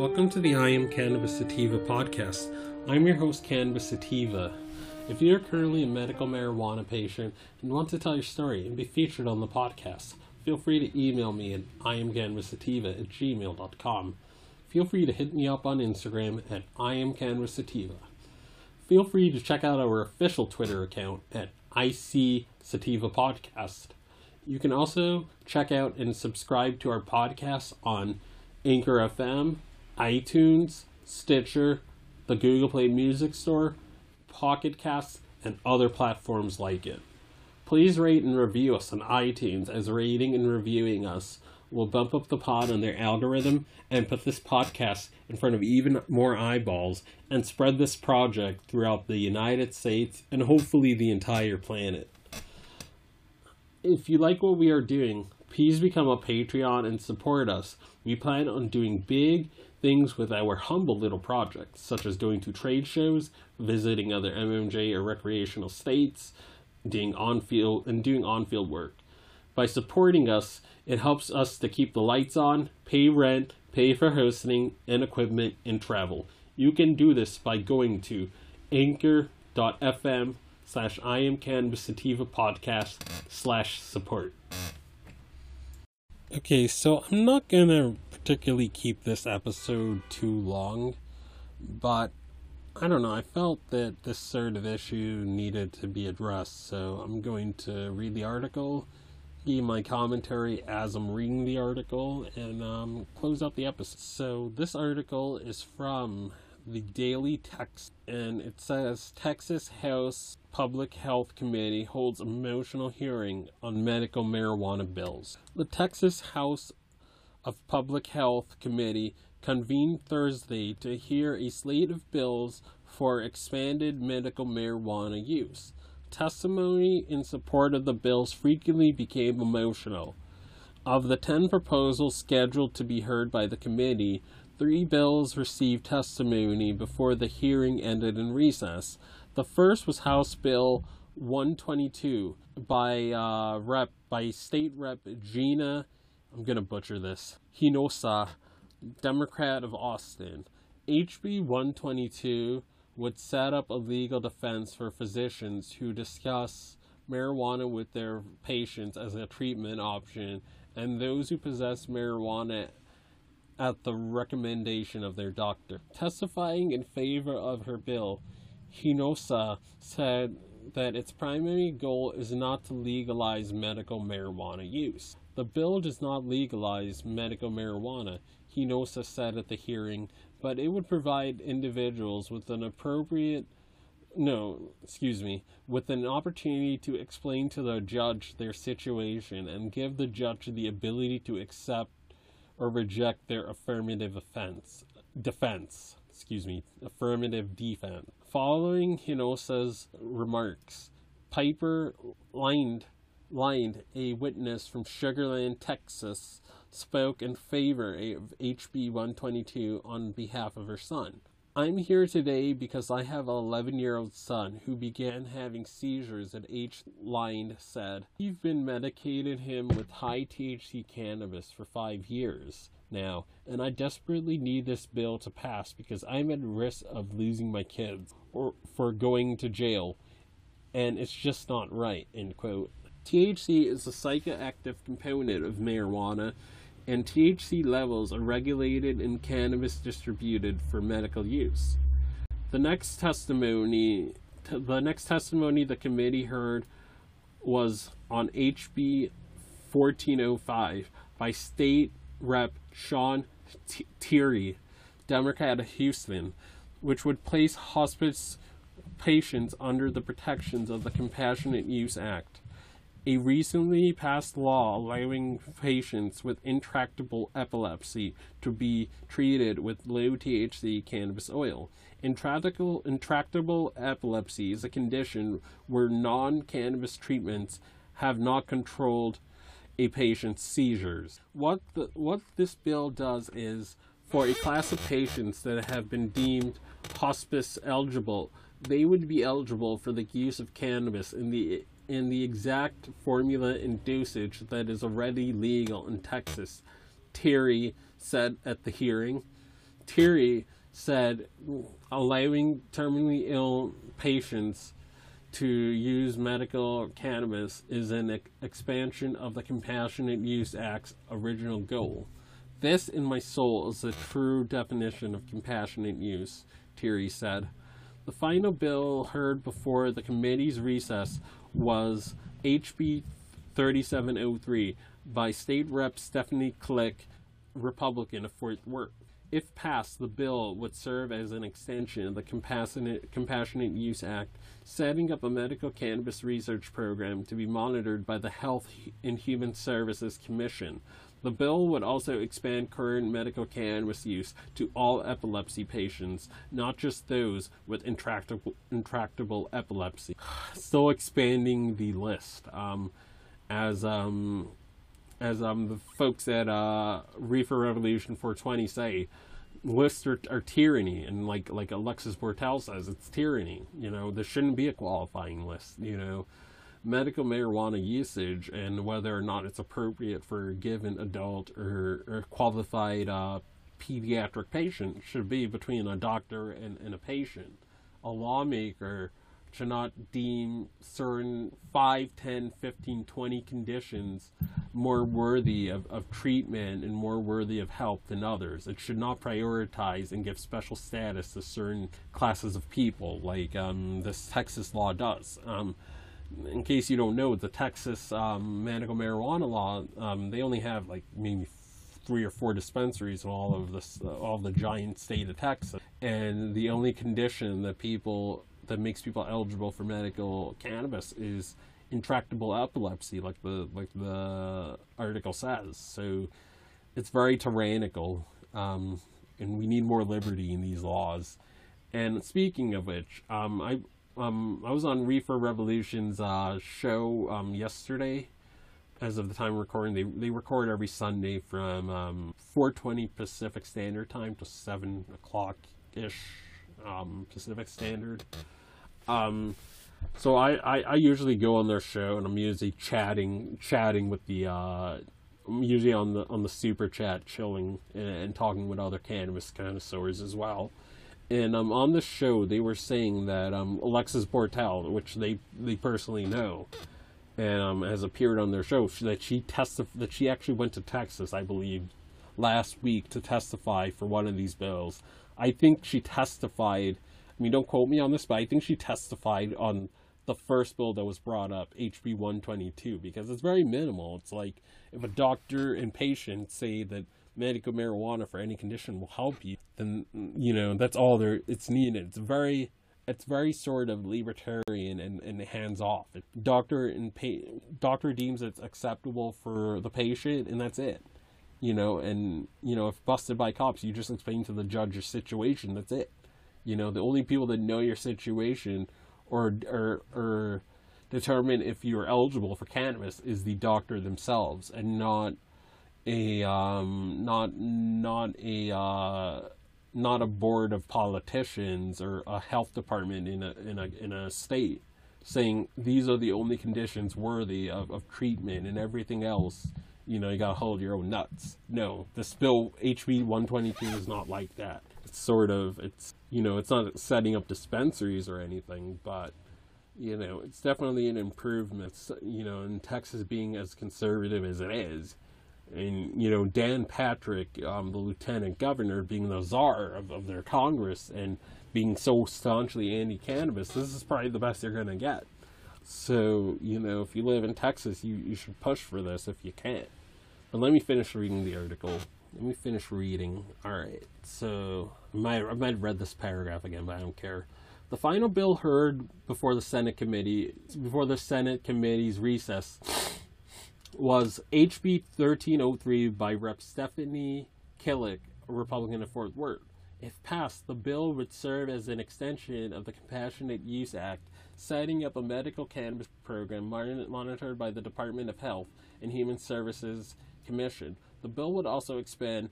Welcome to the I Am Cannabis Sativa podcast. I'm your host, Cannabis Sativa. If you're currently a medical marijuana patient and want to tell your story and be featured on the podcast, feel free to email me at iamcannabissativa at gmail.com. Feel free to hit me up on Instagram at iamcannabissativa. Feel free to check out our official Twitter account at IC Sativa Podcast. You can also check out and subscribe to our podcast on Anchor FM, iTunes, Stitcher, the Google Play Music Store, Pocket Casts, and other platforms like it. Please rate and review us on iTunes, as rating and reviewing us will bump up the pod on their algorithm and put this podcast in front of even more eyeballs and spread this project throughout the United States and hopefully the entire planet. If you like what we are doing, please become a Patreon and support us. We plan on doing big things with our humble little projects, such as going to trade shows, visiting other MMJ or recreational states, doing on field and doing on field work. By supporting us, it helps us to keep the lights on, pay rent, pay for hosting and equipment, and travel. You can do this by going to anchor.fm slash I am Cannabis Sativa podcast slash support. Okay, so I'm not gonna particularly keep this episode too long, but I don't know, I felt that this sort of issue needed to be addressed, so I'm going to read the article, give my commentary as I'm reading the article, and um, close out the episode. So, this article is from the Daily Texan, and it says Texas House Public Health Committee holds emotional hearing on medical marijuana bills. The Texas House of Public Health Committee convened Thursday to hear a slate of bills for expanded medical marijuana use. Testimony in support of the bills frequently became emotional. Of the 10 proposals scheduled to be heard by the committee, three bills received testimony before the hearing ended in recess. The first was House Bill 122 by uh, Rep by State Rep Gina. I'm gonna butcher this. Hinosa, Democrat of Austin. HB 122 would set up a legal defense for physicians who discuss marijuana with their patients as a treatment option and those who possess marijuana at the recommendation of their doctor. Testifying in favor of her bill, Hinosa said that its primary goal is not to legalize medical marijuana use. The bill does not legalize medical marijuana, Hinosa said at the hearing, but it would provide individuals with an appropriate no, excuse me, with an opportunity to explain to the judge their situation and give the judge the ability to accept or reject their affirmative offense defense. Excuse me, affirmative defense. Following Hinosa's remarks, Piper lined lined a witness from Sugarland, Texas, spoke in favor of HB 122 on behalf of her son. I'm here today because I have an 11 year old son who began having seizures at age line said. We've been medicated him with high THC cannabis for five years now, and I desperately need this bill to pass because I'm at risk of losing my kids or for going to jail, and it's just not right. End quote. THC is a psychoactive component of marijuana and THC levels are regulated in cannabis distributed for medical use. The next testimony the next testimony the committee heard was on HB 1405 by state rep Shawn Thierry, Democrat of Houston, which would place hospice patients under the protections of the Compassionate Use Act a recently passed law allowing patients with intractable epilepsy to be treated with low THC cannabis oil. Intractable, intractable epilepsy is a condition where non cannabis treatments have not controlled a patient's seizures. What, the, what this bill does is for a class of patients that have been deemed hospice eligible, they would be eligible for the use of cannabis in the in the exact formula and dosage that is already legal in Texas, Thierry said at the hearing. Thierry said allowing terminally ill patients to use medical cannabis is an ex- expansion of the Compassionate Use Act's original goal. This, in my soul, is the true definition of compassionate use, Thierry said. The final bill heard before the committee's recess was HB 3703 by State Rep Stephanie Klick, Republican of Fort Worth. If passed, the bill would serve as an extension of the Compassionate, Compassionate Use Act, setting up a medical cannabis research program to be monitored by the Health and Human Services Commission. The bill would also expand current medical cannabis use to all epilepsy patients, not just those with intractable, intractable epilepsy. Still expanding the list. Um, as um, as um, the folks at uh, Reefer Revolution 420 say, lists are, are, tyranny, and like like Alexis Bortell says, it's tyranny. You know, there shouldn't be a qualifying list. You know, medical marijuana usage and whether or not it's appropriate for a given adult or, or qualified uh, pediatric patient should be between a doctor and, and a patient. A lawmaker should not deem certain 5, 10, 15, 20 conditions more worthy of, of treatment and more worthy of help than others. It should not prioritize and give special status to certain classes of people like um, this Texas law does. Um, in case you don't know, the Texas um, medical marijuana law, um, they only have like maybe three or four dispensaries in all of this, uh, all the giant state of Texas, and the only condition that people that makes people eligible for medical cannabis is intractable epilepsy, like the like the article says. So it's very tyrannical, um, and we need more liberty in these laws. And speaking of which, um, I um, I was on Reefer Revolution's uh, show um, yesterday. As of the time recording, they they record every Sunday from um, 4:20 Pacific Standard Time to 7 o'clock ish um, Pacific Standard. Um, so I, I, I, usually go on their show and I'm usually chatting chatting with the uh, I'm usually on the on the super chat chilling and, and talking with other cannabis connoisseurs as well. And um, on the show they were saying that um, Alexis Bortell, which they they personally know, and um, has appeared on their show, that she testif- that she actually went to Texas, I believe, last week to testify for one of these bills. I think she testified I mean, don't quote me on this, but I think she testified on the first bill that was brought up, HB 122, because it's very minimal. It's like if a doctor and patient say that medical marijuana for any condition will help you, then you know that's all there. It's needed. It's very, it's very sort of libertarian and, and hands off. Doctor and pa- doctor deems it's acceptable for the patient, and that's it. You know, and you know if busted by cops, you just explain to the judge your situation. That's it. You know, the only people that know your situation or or or determine if you're eligible for cannabis is the doctor themselves and not a um not not a uh not a board of politicians or a health department in a in a in a state saying these are the only conditions worthy of, of treatment and everything else you know you gotta hold your own nuts. No the bill hb 122 is not like that. It's sort of it's you know it's not setting up dispensaries or anything but you know it's definitely an improvement you know in texas being as conservative as it is and you know dan patrick um, the lieutenant governor being the czar of, of their congress and being so staunchly anti-cannabis this is probably the best they're going to get so you know if you live in texas you, you should push for this if you can but let me finish reading the article let me finish reading. Alright, so I might, I might have read this paragraph again, but I don't care. The final bill heard before the Senate committee, before the Senate committee's recess, was HB 1303 by Rep. Stephanie Klick, a Republican of Fort Worth. If passed, the bill would serve as an extension of the Compassionate Use Act, setting up a medical cannabis program monitored by the Department of Health and Human Services Commission the bill would also expand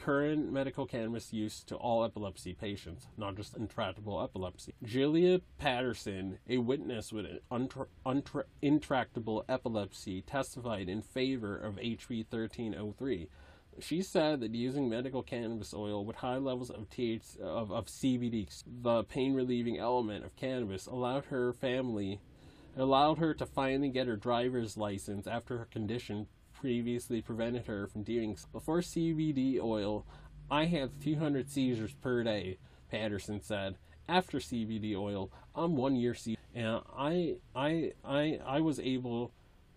current medical cannabis use to all epilepsy patients, not just intractable epilepsy. Julia Patterson, a witness with untra- intractable epilepsy, testified in favor of HB 1303. she said that using medical cannabis oil with high levels of TH of, of CBD, the pain relieving element of cannabis, allowed her family allowed her to finally get her driver's license after her condition previously prevented her from doing so. Before CBD oil, I had 200 seizures per day, Patterson said. After CBD oil, I'm one year C and I I I I was able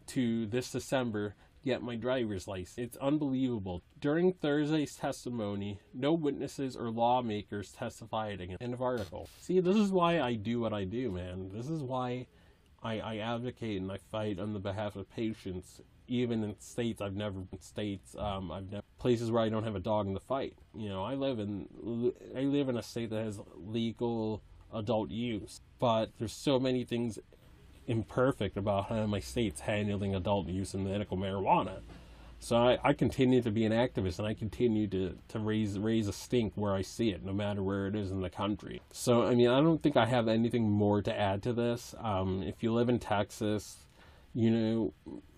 to this December get my driver's license. It's unbelievable. During Thursday's testimony, no witnesses or lawmakers testified against. End of article. See, this is why I do what I do, man. This is why I, I advocate and I fight on the behalf of patients, even in states I've never been states. Um, I've never places where I don't have a dog in the fight. You know, I live in I live in a state that has legal adult use, but there's so many things imperfect about how my state's handling adult use and medical marijuana. So I, I continue to be an activist and I continue to, to raise raise a stink where I see it, no matter where it is in the country. So I mean I don't think I have anything more to add to this. Um, if you live in Texas, you know,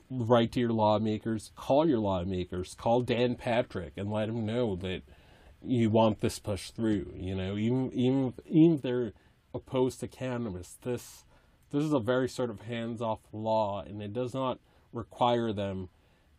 write to your lawmakers, call your lawmakers, call Dan Patrick and let him know that you want this pushed through. You know, even even even if they're opposed to cannabis, this this is a very sort of hands off law and it does not require them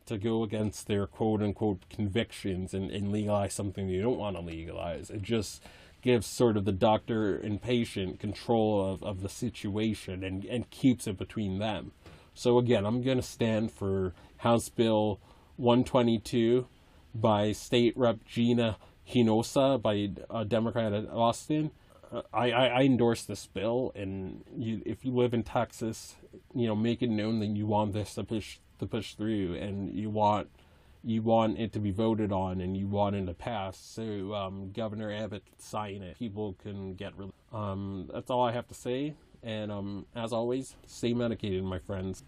to go against their quote unquote convictions and, and legalize something you don't want to legalize. It just gives sort of the doctor and patient control of, of the situation and, and keeps it between them. So again, I'm going to stand for House Bill 122 by State Rep Gina Hinosa by a Democrat at Austin. Uh, I, I, I endorse this bill, and you, if you live in Texas, you know, make it known that you want this to push to push through, and you want you want it to be voted on, and you want it to pass. So um, Governor Abbott sign it. People can get. Um, that's all I have to say. And um, as always, stay medicated, my friends.